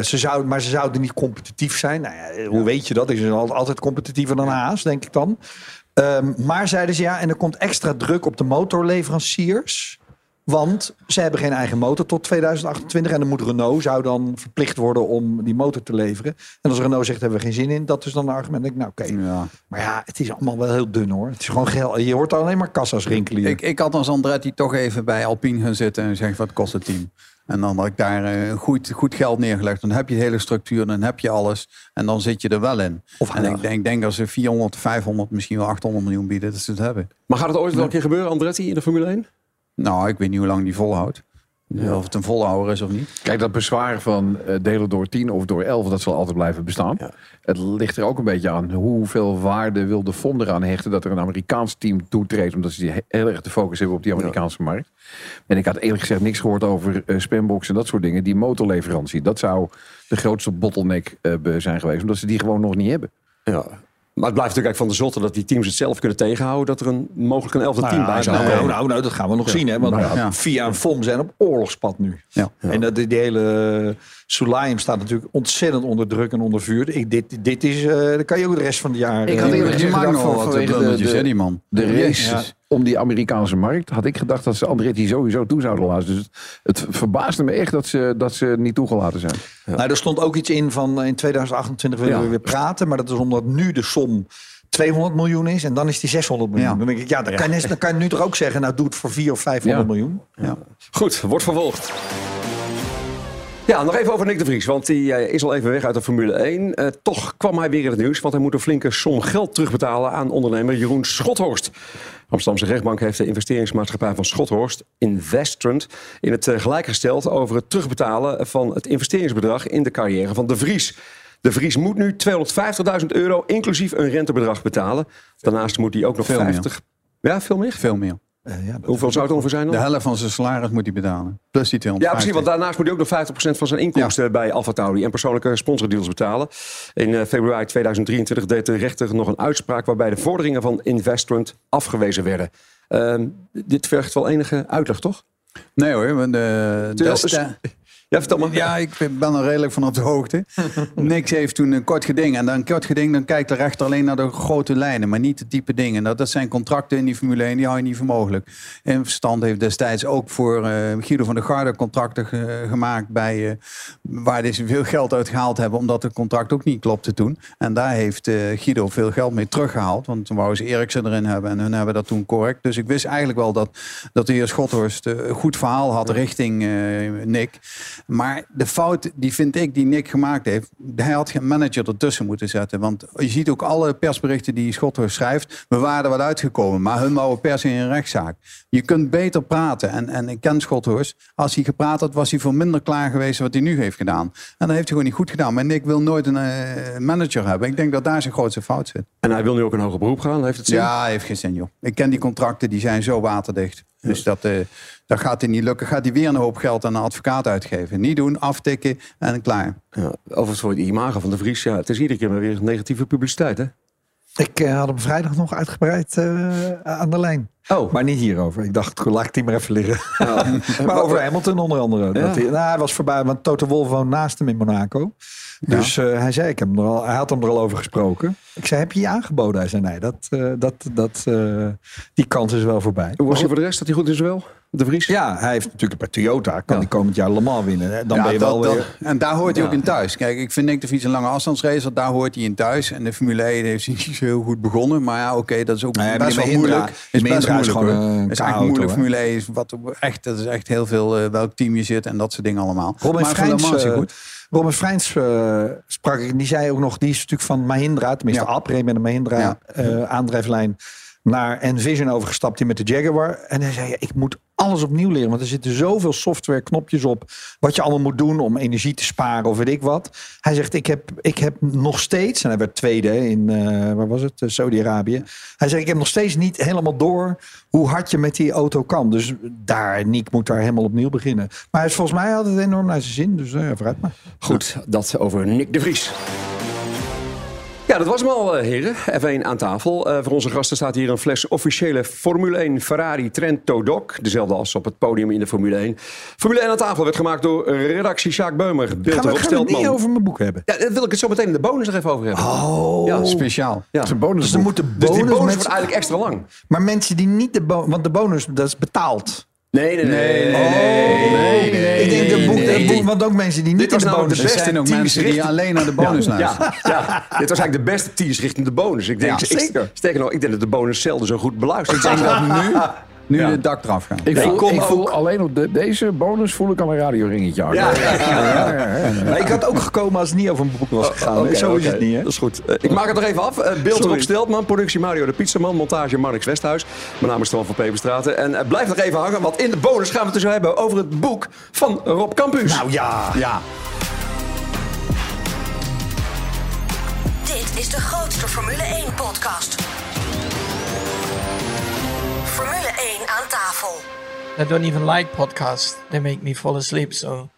Ze zou, maar ze zouden niet competitief zijn. Nou ja, hoe weet je dat? Is ze al- altijd competitiever dan Haas, denk ik dan. Ehm, maar zeiden ze ja, en er komt extra druk op de motorleveranciers. Want ze hebben geen eigen motor tot 2028. En dan moet Renault zou dan verplicht worden om die motor te leveren. En als Renault zegt, hebben we geen zin in. Dat is dan een argument. Dan denk ik, nou oké. Ja. Maar ja, het is allemaal wel heel dun hoor. Het is gewoon geld. Je hoort alleen maar kassa's rinkelen. Ik, ik had als Andretti toch even bij Alpine gaan zitten en zeggen wat kost het team. En dan had ik daar eh, goed, goed geld neergelegd. Dan heb je de hele structuur, dan heb je alles. En dan zit je er wel in. Of en ik denk, denk als ze 400, 500, misschien wel 800 miljoen bieden, dat ze het hebben. Maar gaat het ooit wel een keer gebeuren, Andretti, in de Formule 1? Nou, ik weet niet hoe lang die volhoudt. Of het een volhouder is of niet. Kijk, dat bezwaar van eh, delen door 10 of door 11, dat zal altijd blijven bestaan. Het ligt er ook een beetje aan hoeveel waarde wil de FOM eraan hechten dat er een Amerikaans team toetreedt, omdat ze heel erg de focus hebben op die Amerikaanse markt. En ik had eerlijk gezegd niks gehoord over eh, spambox en dat soort dingen. Die motorleverantie, dat zou de grootste bottleneck eh, zijn geweest, omdat ze die gewoon nog niet hebben. Ja. Maar het blijft natuurlijk eigenlijk van de zotte dat die teams het zelf kunnen tegenhouden. Dat er een, mogelijk een elfde Nou, team bij zou nou, komen. nou, nou, dat gaan we nog zien. Hè? Want Nou ja. via en FOM zijn op oorlogspad nu. Ja. En dat, die, die hele Sulaim staat natuurlijk ontzettend onder druk en onder vuur. Ik, dit, dit is, eh dat kan je ook de rest van het jaar... Ik had eh, eerlijk die gezegd maakt gedacht nog van wat de, hè, de, die man. de race Ja. Om die Amerikaanse markt had ik gedacht dat ze Andretti sowieso toe zouden laten. Dus het, het verbaasde me echt dat ze, dat ze niet toegelaten zijn. Nou, er stond ook iets in van eh, in 2028 willen Ja. we weer praten. Maar dat is omdat nu de som 200 miljoen is. En dan is die 600 miljoen. Ja. Dan denk ik, ja, dan kan, je, dan kan je nu toch ook zeggen... nou, doe het voor 400 of 500 Ja. miljoen. Goed, wordt vervolgd. Ja, nog even over Nick de Vries, want die eh, is al even weg uit de Formule 1. Eh, toch kwam hij weer in het nieuws, want hij moet een flinke som geld terugbetalen aan ondernemer Jeroen Schothorst. Amsterdamse rechtbank heeft de investeringsmaatschappij van Schothorst, Investrend, in het eh, gelijk gesteld over het terugbetalen van het investeringsbedrag in de carrière van de Vries. De Vries moet nu 250.000 euro inclusief een rentebedrag betalen. Daarnaast moet hij ook nog Veel meer. 50... Ja, veel meer? Veel meer. Eh, ja, Hoeveel zou het ongeveer zijn dan? De helft van zijn salaris moet hij betalen. Plus die 250. Ja, precies. Want daarnaast moet hij ook nog 50% van zijn inkomsten bij Alfa Tauri en persoonlijke sponsordeals betalen. In eh, februari 2023 deed de rechter nog een uitspraak waarbij de vorderingen van Investment afgewezen werden. Ehm, dit vergt wel enige uitleg, toch? Nee hoor, want de, Terwijl- destij- Ja, vertel maar. Ja, ik ben er redelijk van op de hoogte. Niks heeft toen een kort geding. En dan een kort geding, dan kijkt de rechter alleen naar de grote lijnen, maar niet de diepe dingen. Dat, dat zijn contracten in die Formule 1, die hou je niet voor mogelijk. En Verstand heeft destijds ook voor eh, Guido van der Garde contracten ge- gemaakt bij, eh, waar ze veel geld uit gehaald hebben, omdat het contract ook niet klopte toen. En daar heeft eh, Guido veel geld mee teruggehaald, want toen wouden ze Eriksen erin hebben en hun hebben dat toen correct. Dus ik wist eigenlijk wel dat, dat de heer Schothorst een goed verhaal had richting Nick. Maar de fout, die vind ik, die Nick gemaakt heeft... hij had geen manager ertussen moeten zetten. Want je ziet ook alle persberichten die Schothorst schrijft... we waren er wat uitgekomen, maar hun wouden per se in een rechtszaak. Je kunt beter praten. En, en ik ken Schothorst. Als hij gepraat had, was hij voor minder klaar geweest... wat hij nu heeft gedaan. En dat heeft hij gewoon niet goed gedaan. Maar Nick wil nooit een eh, manager hebben. Ik denk dat daar zijn grootste fout zit. En hij wil nu ook een hoger beroep gaan. Heeft het zin? Ja, heeft geen zin, joh. Ik ken die contracten, die zijn zo waterdicht. Dus dat, eh, dat gaat hij niet lukken. Gaat hij weer een hoop geld aan een advocaat uitgeven. Niet doen, aftikken en klaar. Ja, overigens voor het imago van de Vries, ja, het is iedere keer maar weer negatieve publiciteit, hè? Ik eh, had hem vrijdag nog uitgebreid eh, aan de lijn. Oh. Maar niet hierover. Ik dacht, laat ik die maar even liggen. maar over Hamilton onder andere. Dat hij, nou, hij was voorbij, want Toto Wolff woont naast hem in Monaco. Dus eh, hij zei, ik heb hem er al, hij had hem er al over gesproken. Ik zei, heb je je aangeboden? Hij zei, nee, dat, eh, dat, dat, eh, die kans is wel voorbij. Hoe was hij voor de rest? Dat hij goed is wel? De Vries? Ja, hij heeft natuurlijk bij Toyota. Kan hij komend jaar Le Mans winnen. hè? Dan Ja, ben je dat- wel dat- weer... En daar hoort hij ook in thuis. Kijk, ik vind Nick de Vries een lange afstandsracer. Daar hoort hij in thuis. En de Formule 1 heeft hij niet zo heel goed begonnen. Maar ja, oké, dat is ook Nee, best die wel moeilijk. die Is best is gewoon een is moeilijk. hè? Formule 1 is, wat, echt, dat is echt heel veel eh, welk team je zit en dat soort dingen allemaal. Robin maar is eh, goed. Robin eh, sprak ik. Die zei ook nog, die is natuurlijk van Mahindra. Tenminste, Ja. Met een Mahindra aandrijflijn naar Envision overgestapt. Die met de Jaguar. En hij zei, ik moet alles opnieuw leren. Want er zitten zoveel software knopjes op. Wat je allemaal moet doen om energie te sparen of weet ik wat. Hij zegt, ik heb, ik heb nog steeds... En hij werd tweede in, eh, waar was het? Eh, Saudi-Arabië. Hij zegt, ik heb nog steeds niet helemaal door hoe hard je met die auto kan. Dus daar, Niek moet daar helemaal opnieuw beginnen. Maar hij is volgens mij altijd enorm naar zijn zin. Dus eh, vooruit maar. Goed, dat over Nick de Vries. Ja, dat was hem al, eh, heren. F1 aan tafel. Eh, voor onze gasten staat hier een fles officiële Formule 1 Ferrari Trento Doc. Dezelfde als op het podium in de Formule 1. Formule 1 aan tafel werd gemaakt door redactie Sjaak Beumer. Beeld Gaan we, gaan het niet over mijn boek hebben? Ja, daar wil ik het zo meteen in de bonus nog even over hebben. Oh, Ja, Speciaal. Ja. Zijn bonus. Dus er moeten Dus bonus, die bonus mensen- wordt eigenlijk extra lang. Maar mensen die niet de bonus... Want de bonus, dat is betaald. Nee, nee, nee. nee, nee, ik denk de boek, de want ook mensen die niet Dit in de bonus de Er beste zijn ook teams mensen die alleen naar de bonus luisteren. Ja, ja, dit was eigenlijk de beste tease richting de bonus. Ik denk, Ja, ik- zeker. sterker nog, ik denk dat de bonus zelden zo goed beluisterd Ik denk is. dat nu, nu Ja. het dak eraf gaat. Ik voel, kom ik voel alleen op de, deze bonus voel ik al een radioringetje hangen. Ja, ja, ja, ja. Maar ik had ook gekomen als het niet over een boek was gegaan. Oké, Zo is het niet, hè? Dat is goed. Eh, ik maak het nog even af. Beeld erop Steltman, productie Mario de Pizzaman, montage Marnix Westhuis. Mijn naam is Twan van Peperstraten. En eh, blijf nog even hangen, want in de bonus gaan we het dus hebben over het boek van Rob Campus. Nou ja. Ja. Dit is de grootste Formule 1 podcast. Formule 1 aan tafel. I don't even like podcasts. They make me fall asleep, so...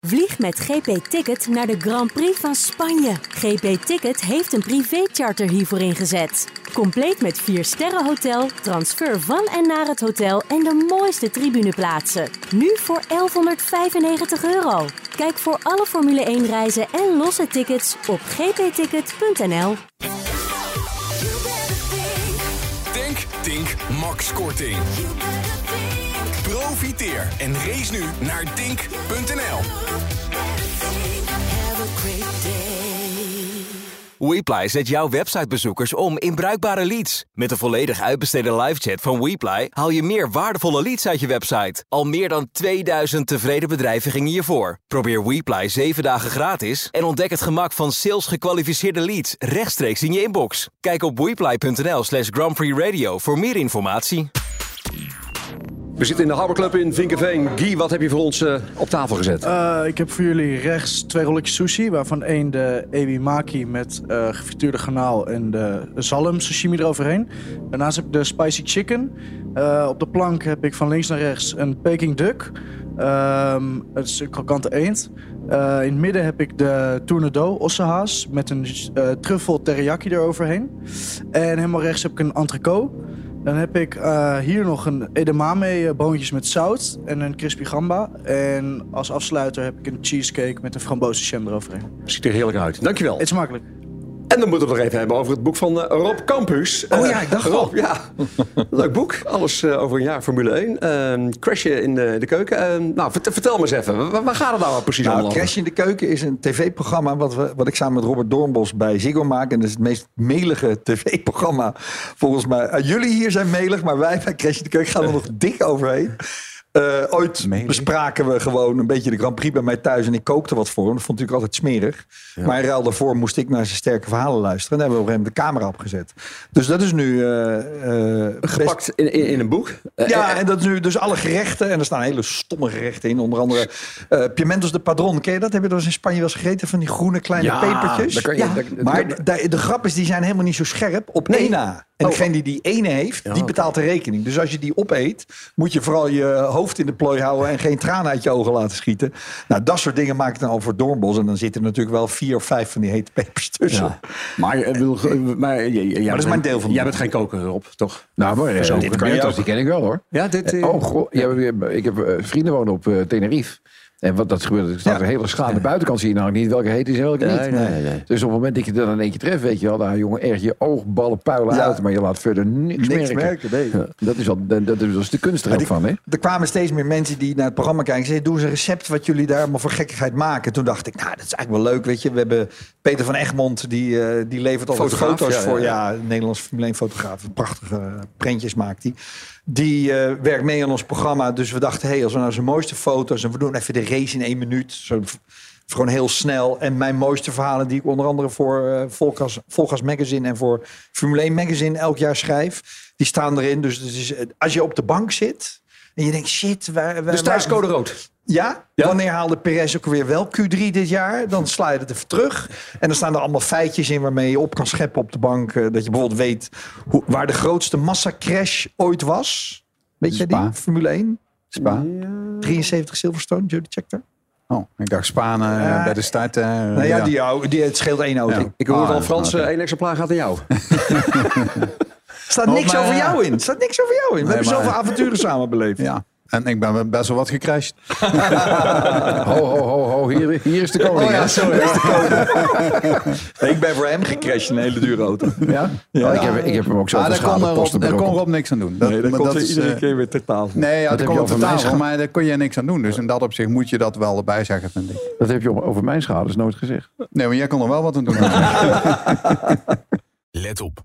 Vlieg met GP Ticket naar de Grand Prix van Spanje. GP Ticket heeft een privécharter hiervoor ingezet. Compleet met 4 sterren hotel, transfer van en naar het hotel en de mooiste tribuneplaatsen. Nu voor 1195 euro. Kijk voor alle Formule 1 reizen en losse tickets op gpticket.nl. Profiteer en race nu naar Dink.nl. WePly zet jouw websitebezoekers om in bruikbare leads. Met de volledig uitbesteden livechat van WePly haal je meer waardevolle leads uit je website. Al meer dan 2000 tevreden bedrijven gingen hiervoor. Probeer WePly 7 dagen gratis en ontdek het gemak van sales gekwalificeerde leads rechtstreeks in je inbox. Kijk op wePly.nl slash Grand Prix Radio voor meer informatie. We zitten in de Harbor Club in Vinkenveen. Guy, wat heb je voor ons eh, op tafel gezet? Eh, ik heb voor jullie rechts twee rolletjes sushi, waarvan één de ebi maki met eh gefrituurde garnaal en de zalm sashimi eroverheen. Daarnaast heb ik de spicy chicken. Op de plank heb ik van links naar rechts een Peking duck. Ehm, het is een krokante eend. In het midden heb ik de tournedo ossehaas met een truffel teriyaki eroverheen. En helemaal rechts heb ik een entrecote. Dan heb ik eh, hier nog een edamame eh, boontjes met zout en een crispy gamba. En als afsluiter heb ik een cheesecake met een frambozenjam eroverheen. Ziet er heerlijk uit. Dankjewel. Eet smakelijk. En dan moeten we het nog even hebben over het boek van eh, Rob Campus. Oh Eh, ja, ik dacht Rob, al. ja. Leuk boek. Alles eh, over een jaar Formule 1. Eh, crashen in de, de keuken. Eh, nou, vert- vertel me eens even. Waar, waar gaat het nou precies Nou, over? Crash in de Keuken is een tv-programma wat, we, wat ik samen met Robert Doornbos bij Ziggo maak. En dat is het meest melige tv-programma volgens mij. Eh, jullie hier zijn melig, maar wij bij Crash in de Keuken gaan er nog dik overheen. Eh, ooit bespraken we gewoon een beetje de Grand Prix bij mij thuis. En ik kookte wat voor hem. Dat vond ik natuurlijk altijd smerig. Maar in ruil daarvoor moest ik naar zijn sterke verhalen luisteren. En daar hebben we op een gegeven moment de camera opgezet. Dus dat is nu... eh, eh, best- Gepakt in, in, in een boek. Ja, en dat is nu dus alle gerechten. En er staan hele stomme gerechten in. Onder andere pimentos de padron. Ken je dat? Heb je dat eens in Spanje wel eens gegeten? Van die groene kleine Ja, pepertjes. daar kan je- ja, daar- maar daar- de, de grap is, die zijn helemaal niet zo scherp op één na. En degene die die ene heeft, die betaalt de rekening. Dus als je die opeet, moet je vooral je hoofd in de plooi houden... en geen tranen uit je ogen laten schieten. Nou, dat soort dingen maak ik dan al voor Doornbos. En dan zitten er natuurlijk wel vier of vijf van die hete pepers tussen. Ja. Maar, eh, wil, maar, jij- jij dat bent is mijn deel van de Jij bent geen koker op, toch? Nou, maar Zo, uh, dit kan je die ken ik wel hoor. Ja, dit... eh, Oh, goh, ja, ik heb eh, vrienden wonen op eh, Tenerife. En wat dat gebeurt, er staat een hele schaal aan de buitenkant zie je nou niet welke heet is en welke niet. nee, nee. Dus op het moment dat je er dan eentje treft, weet je wel, daar jongen, erg je oogballen puilen Ja. uit, maar je laat verder niks, Niks merken. Ja, dat, is al, dat, is de kunst er ik- van, hè? Er kwamen steeds meer mensen die naar het programma kijken. en Zeiden, doe eens een recept wat jullie daar allemaal voor gekkigheid maken. Toen dacht ik, nou, dat is eigenlijk wel leuk, weet je. We hebben Peter van Egmond, die, eh, die levert altijd Fotograaf, foto's ja, voor. ja. Ja, Nederlands Formule 1 fotograaf. Prachtige prentjes maakt hij. Die eh, werkt mee aan ons programma. Dus we dachten, hey, als we nou zijn mooiste foto's... en we doen even de race in één minuut. Zo, gewoon heel snel. En mijn mooiste verhalen die ik onder andere voor eh Volgas, Volgas Magazine... en voor Formule 1 Magazine elk jaar schrijf... die staan erin. Dus, eh, als je op de bank zit... en je denkt, shit... Waar, waar, Dus thuis code rood. Ja? wanneer haalde Perez ook weer wel Q3 dit jaar? Dan sla je het even terug. En dan staan er allemaal feitjes in waarmee je op kan scheppen op de bank. eh, Dat je bijvoorbeeld weet hoe, waar de grootste massacrash ooit was. Weet je die? Formule 1? Spa. 73 Silverstone, Jody Checker. Oh, ik dacht Spanen eh, bij de start. eh, nou ja, Die, oude- die, het scheelt één auto. Ja. Ik hoor al, Frans, eh, één exemplaar gaat aan jou. staat Oh, niks maar- over jou in. Er staat niks over jou in. We Nee, hebben maar- zoveel avonturen samen beleefd. Ja. En ik ben best wel wat gecrashed. Ho, ho, ho, ho, hier, hier is de koning. Oh ja, sorry, is de code. Nee, ik ben voor hem gecrashed in een hele dure auto. Ja? Ja. Oh, ik, heb, ik heb hem ook zo Ah, daar kon, Rob, posten daar kon berokkend. Rob niks aan doen. Dat, Nee, komt dat er is, iedere eh, keer weer ter tafel. Nee, ja, Dat kon tafel, maar daar kon je niks aan doen. Dus in dat opzicht moet je dat wel erbij zeggen, vind ik. Dat heb je over mijn schade nooit gezegd. Nee, maar jij kon er wel wat aan doen. Let op.